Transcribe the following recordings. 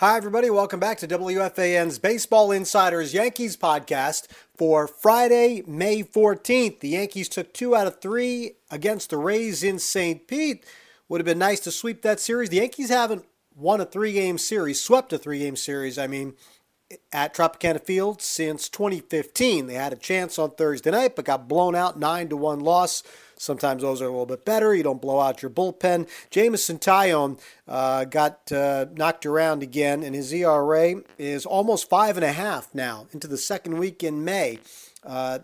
Hi, everybody. Welcome back to WFAN's Baseball Insiders Yankees podcast for Friday, May 14th. The Yankees took two out of three against the Rays in St. Pete. Would have been nice to sweep that series. The Yankees haven't won a three game series, swept a three game series. I mean, at Tropicana Field since 2015. They had a chance on Thursday night, but got blown out 9 to 1 loss. Sometimes those are a little bit better. You don't blow out your bullpen. Jameson Taillon uh, got uh, knocked around again, and his ERA is almost five and a half now into the second week in May. Uh,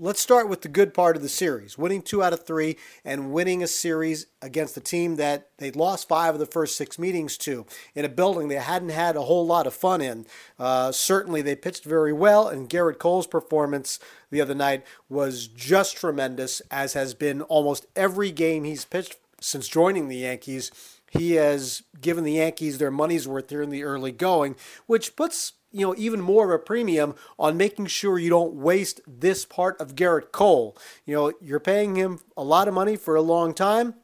let's start with the good part of the series winning two out of three and winning a series against a team that they'd lost five of the first six meetings to in a building they hadn't had a whole lot of fun in. Uh, certainly, they pitched very well, and Gerrit Cole's performance the other night was just tremendous, as has been almost every game he's pitched since joining the Yankees. He has given the Yankees their money's worth here in the early going, which puts you know even more of a premium on making sure you don't waste this part of Gerrit Cole. You know, you're paying him a lot of money for a long time,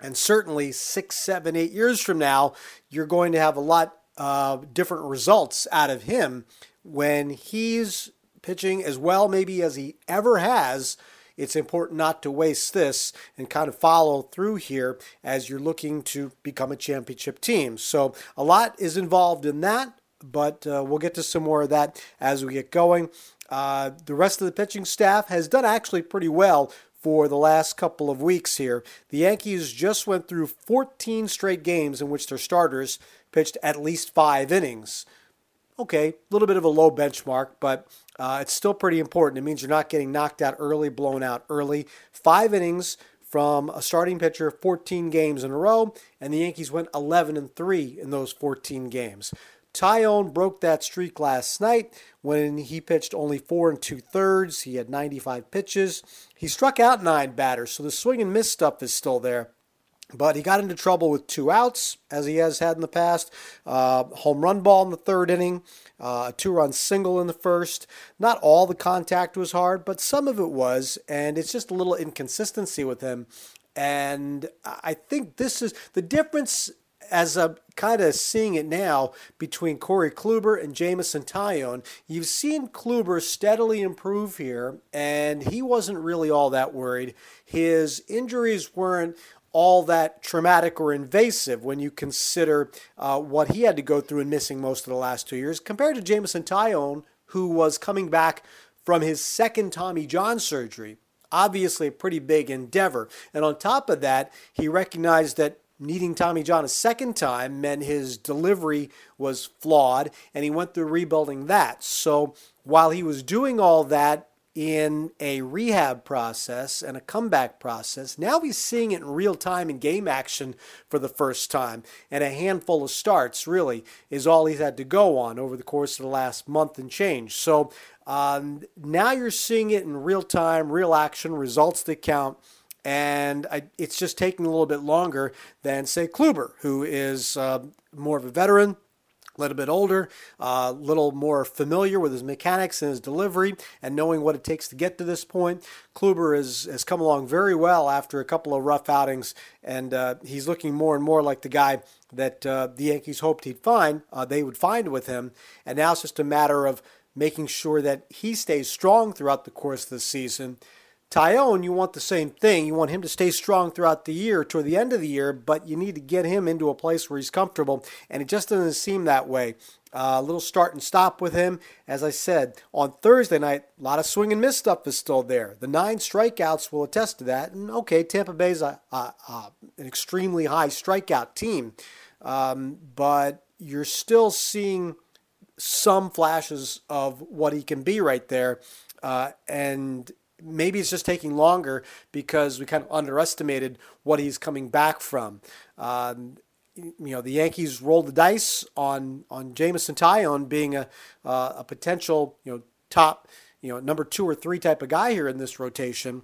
and certainly six, seven, eight years from now, you're going to have a lot uh, different results out of him when he's pitching as well, maybe as he ever has. It's important not to waste this and kind of follow through here as you're looking to become a championship team. So, a lot is involved in that but uh, we'll get to some more of that as we get going. Uh, the rest of the pitching staff has done actually pretty well for the last couple of weeks here. The Yankees just went through 14 straight games in which their starters pitched at least five innings. Okay, a little bit of a low benchmark, but uh, it's still pretty important. It means you're not getting knocked out early, blown out early. Five innings from a starting pitcher 14 games in a row, and the Yankees went 11 and 3 in those 14 games. Taillon broke that streak last night when he pitched only four and two thirds. He had 95 pitches. He struck out nine batters, so the swing and miss stuff is still there. But he got into trouble with two outs, as he has had in the past. Uh, home run ball in the third inning, uh, a two run single in the first. Not all the contact was hard, but some of it was, and it's just a little inconsistency with him. And I think this is the difference as I'm kind of seeing it now between Corey Kluber and Jameson Taillon, you've seen Kluber steadily improve here, and he wasn't really all that worried. His injuries weren't all that traumatic or invasive when you consider uh, what he had to go through in missing most of the last two years, compared to Jameson Taillon, who was coming back from his second Tommy John surgery. Obviously, a pretty big endeavor. And on top of that, he recognized that needing Tommy John a second time meant his delivery was flawed, and he went through rebuilding that. So while he was doing all that in a rehab process and a comeback process, now he's seeing it in real time in game action for the first time. And a handful of starts, really, is all he's had to go on over the course of the last month and change. So um, now you're seeing it in real time, real action, results that count and I, it's just taking a little bit longer than say Kluber, who is uh, more of a veteran, a little bit older, a uh, little more familiar with his mechanics and his delivery, and knowing what it takes to get to this point. Kluber has, has come along very well after a couple of rough outings, and uh, he's looking more and more like the guy that uh, the Yankees hoped he'd find. Uh, they would find with him, and now it's just a matter of making sure that he stays strong throughout the course of the season Taillon, you want the same thing. You want him to stay strong throughout the year, toward the end of the year, but you need to get him into a place where he's comfortable, and it just doesn't seem that way. Uh, a little start and stop with him. As I said, on Thursday night, a lot of swing and miss stuff is still there. The nine strikeouts will attest to that. And okay, Tampa Bay's a, a, a an extremely high strikeout team, um, but you're still seeing some flashes of what he can be right there. Uh, and maybe it's just taking longer because we kind of underestimated what he's coming back from. Um, you know, the Yankees rolled the dice on on Jameson Taillon being a uh, a potential you know top you know number two or three type of guy here in this rotation.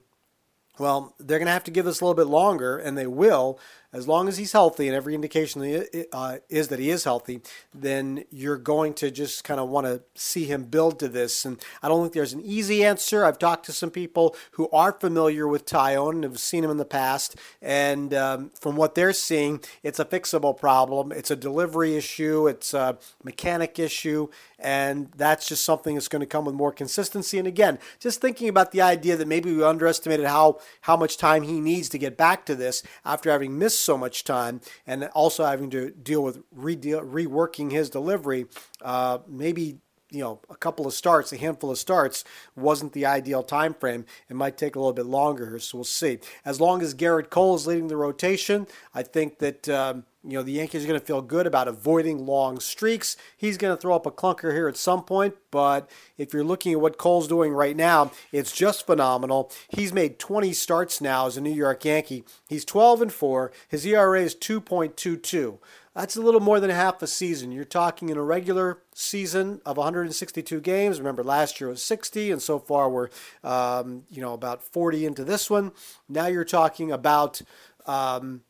Well, they're going to have to give this a little bit longer, and they will, as long as he's healthy, and every indication uh, is that he is healthy, then you're going to just kind of want to see him build to this. And I don't think there's an easy answer. I've talked to some people who are familiar with Taillon and have seen him in the past, and um, from what they're seeing, it's a fixable problem. It's a delivery issue. It's a mechanic issue, and that's just something that's going to come with more consistency. And again, just thinking about the idea that maybe we underestimated how how much time he needs to get back to this after having missed so much time and also having to deal with re- reworking his delivery. Uh, maybe you know a couple of starts, a handful of starts wasn't the ideal time frame. It might take a little bit longer, so we'll see. As long as Gerrit Cole is leading the rotation, I think that. Um, you know, the Yankees are going to feel good about avoiding long streaks. He's going to throw up a clunker here at some point, but if you're looking at what Cole's doing right now, it's just phenomenal. He's made 20 starts now as a New York Yankee. He's 12 and 4. His ERA is 2.22. That's a little more than half a season. You're talking in a regular season of 162 games. Remember, last year was 60, and so far we're, um, you know, about 40 into this one. Now you're talking about um,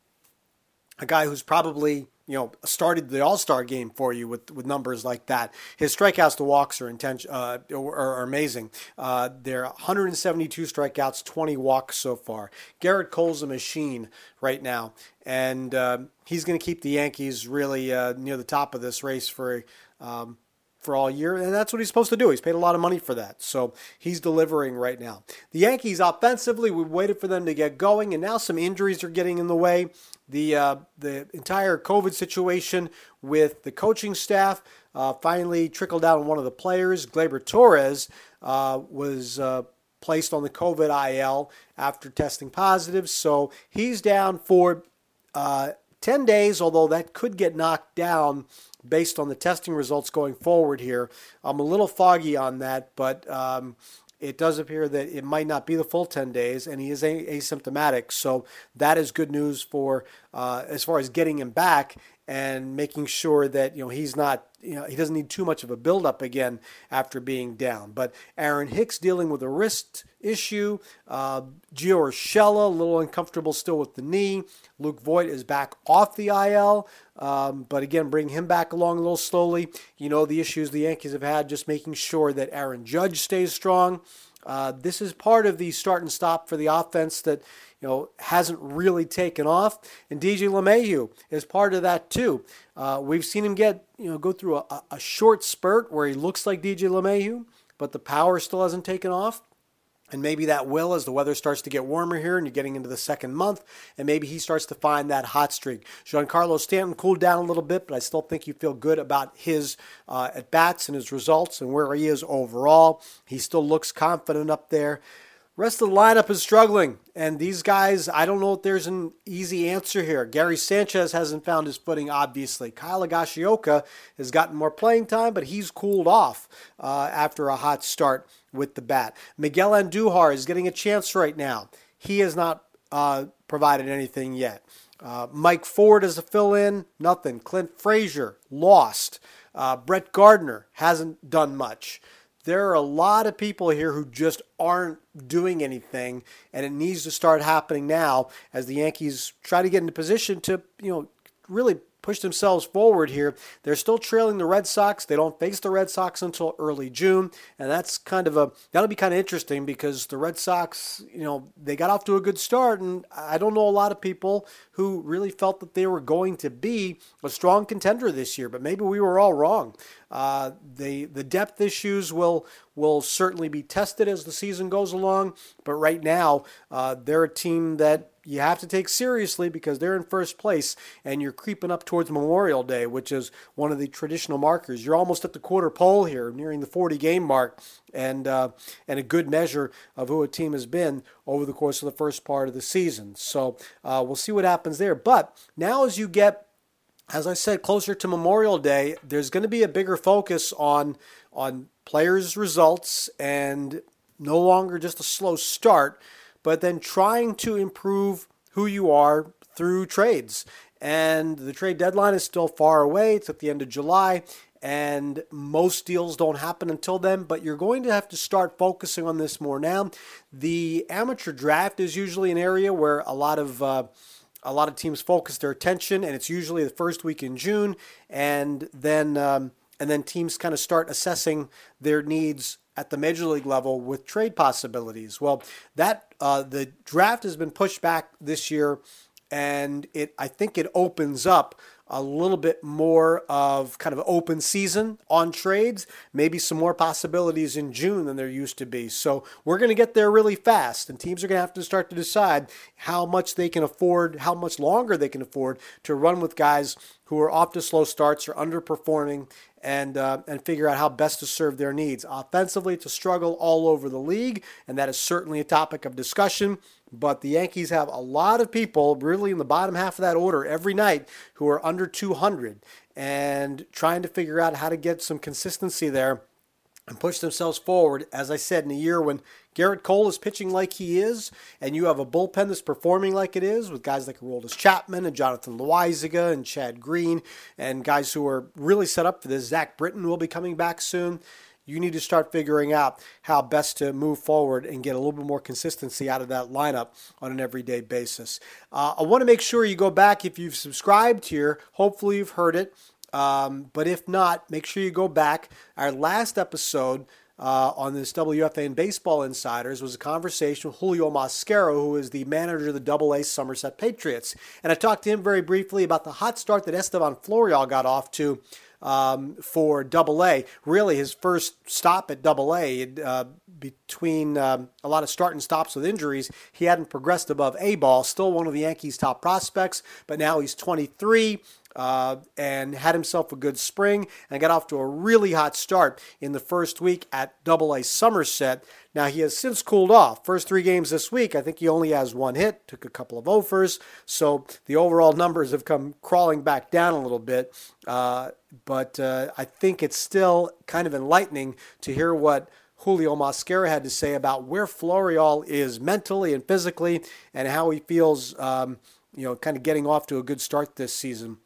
a guy who's probably you know started the All Star game for you with, with numbers like that. His strikeouts to walks are intention uh, are, are, amazing. Uh, they're 172 strikeouts, 20 walks so far. Gerrit Cole's a machine right now, and uh, he's going to keep the Yankees really uh, near the top of this race for. Um, for all year, and that's what he's supposed to do. He's paid a lot of money for that, so he's delivering right now. The Yankees offensively, we waited for them to get going, and now some injuries are getting in the way the uh, the entire COVID situation with the coaching staff uh, finally trickled down on one of the players. Gleyber Torres uh, was uh, placed on the COVID IL after testing positive, so he's down for uh, 10 days. Although that could get knocked down based on the testing results going forward here. I'm a little foggy on that, but um, it does appear that it might not be the full 10 days, and he is asymptomatic. So that is good news for uh, as far as getting him back and making sure that you know he's not you know he doesn't need too much of a buildup again after being down. But Aaron Hicks dealing with a wrist issue. Uh, Gio Urshela a little uncomfortable still with the knee. Luke Voit is back off the IL, um, but again bring him back along a little slowly. You know the issues the Yankees have had just making sure that Aaron Judge stays strong. Uh, this is part of the start and stop for the offense that you know hasn't really taken off, and DJ LeMahieu is part of that too. Uh, we've seen him get you know go through a, a short spurt where he looks like DJ LeMahieu, but the power still hasn't taken off. And maybe that will as the weather starts to get warmer here and you're getting into the second month, and maybe he starts to find that hot streak. Giancarlo Stanton cooled down a little bit, but I still think you feel good about his uh, at bats and his results and where he is overall. He still looks confident up there. Rest of the lineup is struggling, and these guys, I don't know if there's an easy answer here. Gary Sanchez hasn't found his footing, obviously. Kyle Higashioka has gotten more playing time, but he's cooled off uh, after a hot start with the bat. Miguel Andujar is getting a chance right now. He has not uh, provided anything yet. Uh, Mike Ford as a fill in, nothing. Clint Frazier, lost. Uh, Brett Gardner hasn't done much. There are a lot of people here who just aren't doing anything, and it needs to start happening now as the Yankees try to get into position to, you know, really push themselves forward here. They're still trailing the Red Sox. They don't face the Red Sox until early June, and that's kind of a that'll be kind of interesting because the Red Sox, you know, they got off to a good start, and I don't know a lot of people who really felt that they were going to be a strong contender this year, but maybe we were all wrong. Uh, the the depth issues will will certainly be tested as the season goes along, but right now uh, they're a team that you have to take seriously because they're in first place and you're creeping up towards Memorial Day, which is one of the traditional markers. You're almost at the quarter pole here, nearing the 40 game mark, and uh, and a good measure of who a team has been over the course of the first part of the season. So uh, we'll see what happens there. But now, as you get as I said, closer to Memorial Day, there's going to be a bigger focus on on players' results and no longer just a slow start, but then trying to improve who you are through trades. And the trade deadline is still far away. It's at the end of July, and most deals don't happen until then, but you're going to have to start focusing on this more now. The amateur draft is usually an area where a lot of uh, a lot of teams focus their attention, and it's usually the first week in June, and then um, and then teams kind of start assessing their needs at the major league level with trade possibilities. Well, that uh, the draft has been pushed back this year, and it I think it opens up a little bit more of kind of open season on trades, maybe some more possibilities in June than there used to be. So we're going to get there really fast, and teams are going to have to start to decide how much they can afford, how much longer they can afford to run with guys who are off to slow starts or underperforming and uh, and figure out how best to serve their needs. Offensively, it's a struggle all over the league, and that is certainly a topic of discussion. But the Yankees have a lot of people really in the bottom half of that order every night who are under 200 and trying to figure out how to get some consistency there and push themselves forward. As I said, in a year when Gerrit Cole is pitching like he is, and you have a bullpen that's performing like it is, with guys like Aroldis Chapman and Jonathan Loáisiga and Chad Green, and guys who are really set up for this. Zach Britton will be coming back soon you need to start figuring out how best to move forward and get a little bit more consistency out of that lineup on an everyday basis. Uh, I want to make sure you go back if you've subscribed here. Hopefully, you've heard it. Um, but if not, make sure you go back. Our last episode uh, on this WFAN Baseball Insiders was a conversation with Julio Mosquera, who is the manager of the Double A Somerset Patriots. And I talked to him very briefly about the hot start that Estevan Florial got off to um, for Double A. Really, his first stop at Double A, uh, between um, a lot of start and stops with injuries, he hadn't progressed above A ball. Still one of the Yankees' top prospects, but now he's 23 uh, and had himself a good spring and got off to a really hot start in the first week at Double A Somerset. Now he has since cooled off. First three games this week, I think he only has one hit, took a couple of offers, so the overall numbers have come crawling back down a little bit. Uh, but uh, I think it's still kind of enlightening to hear what Julio Mosquera had to say about where Florial is mentally and physically, and how he feels. Um, you know, kind of getting off to a good start this season.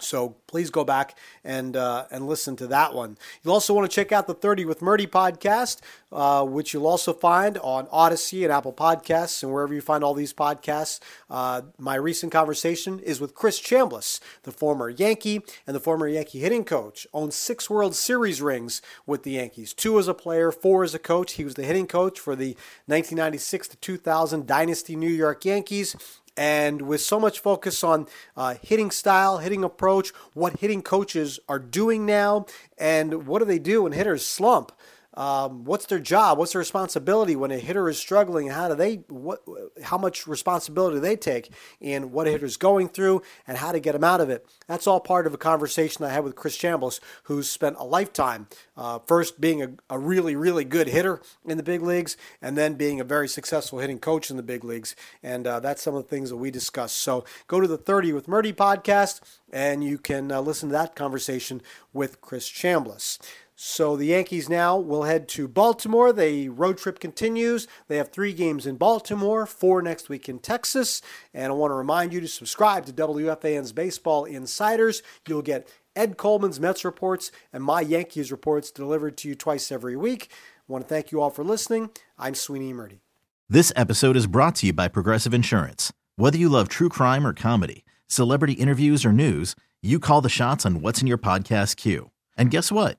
So please go back and uh, and listen to that one. You'll also want to check out the 30 with Murti podcast, uh, which you'll also find on Audacy and Apple Podcasts and wherever you find all these podcasts. Uh, my recent conversation is with Chris Chambliss, the former Yankee and the former Yankee hitting coach. Owns six World Series rings with the Yankees, two as a player, four as a coach. He was the hitting coach for the 1996 to 2000 Dynasty New York Yankees and with so much focus on uh, hitting style, hitting approach, what hitting coaches are doing now, and what do they do when hitters slump? Um, what's their job? What's their responsibility when a hitter is struggling? How do they what? How much responsibility do they take in what a hitter's going through and how to get them out of it? That's all part of a conversation I had with Chris Chambliss, who's spent a lifetime uh, first being a, a really really good hitter in the big leagues and then being a very successful hitting coach in the big leagues. And uh, that's some of the things that we discussed. So go to the 30 with Murti podcast and you can uh, listen to that conversation with Chris Chambliss. So the Yankees now will head to Baltimore. The road trip continues. They have three games in Baltimore, four next week in Texas. And I want to remind you to subscribe to WFAN's Baseball Insiders. You'll get Ed Coleman's Mets reports and my Yankees reports delivered to you twice every week. I want to thank you all for listening. I'm Sweeny Murti. This episode is brought to you by Progressive Insurance. Whether you love true crime or comedy, celebrity interviews or news, You call the shots on what's in your podcast queue. And guess what?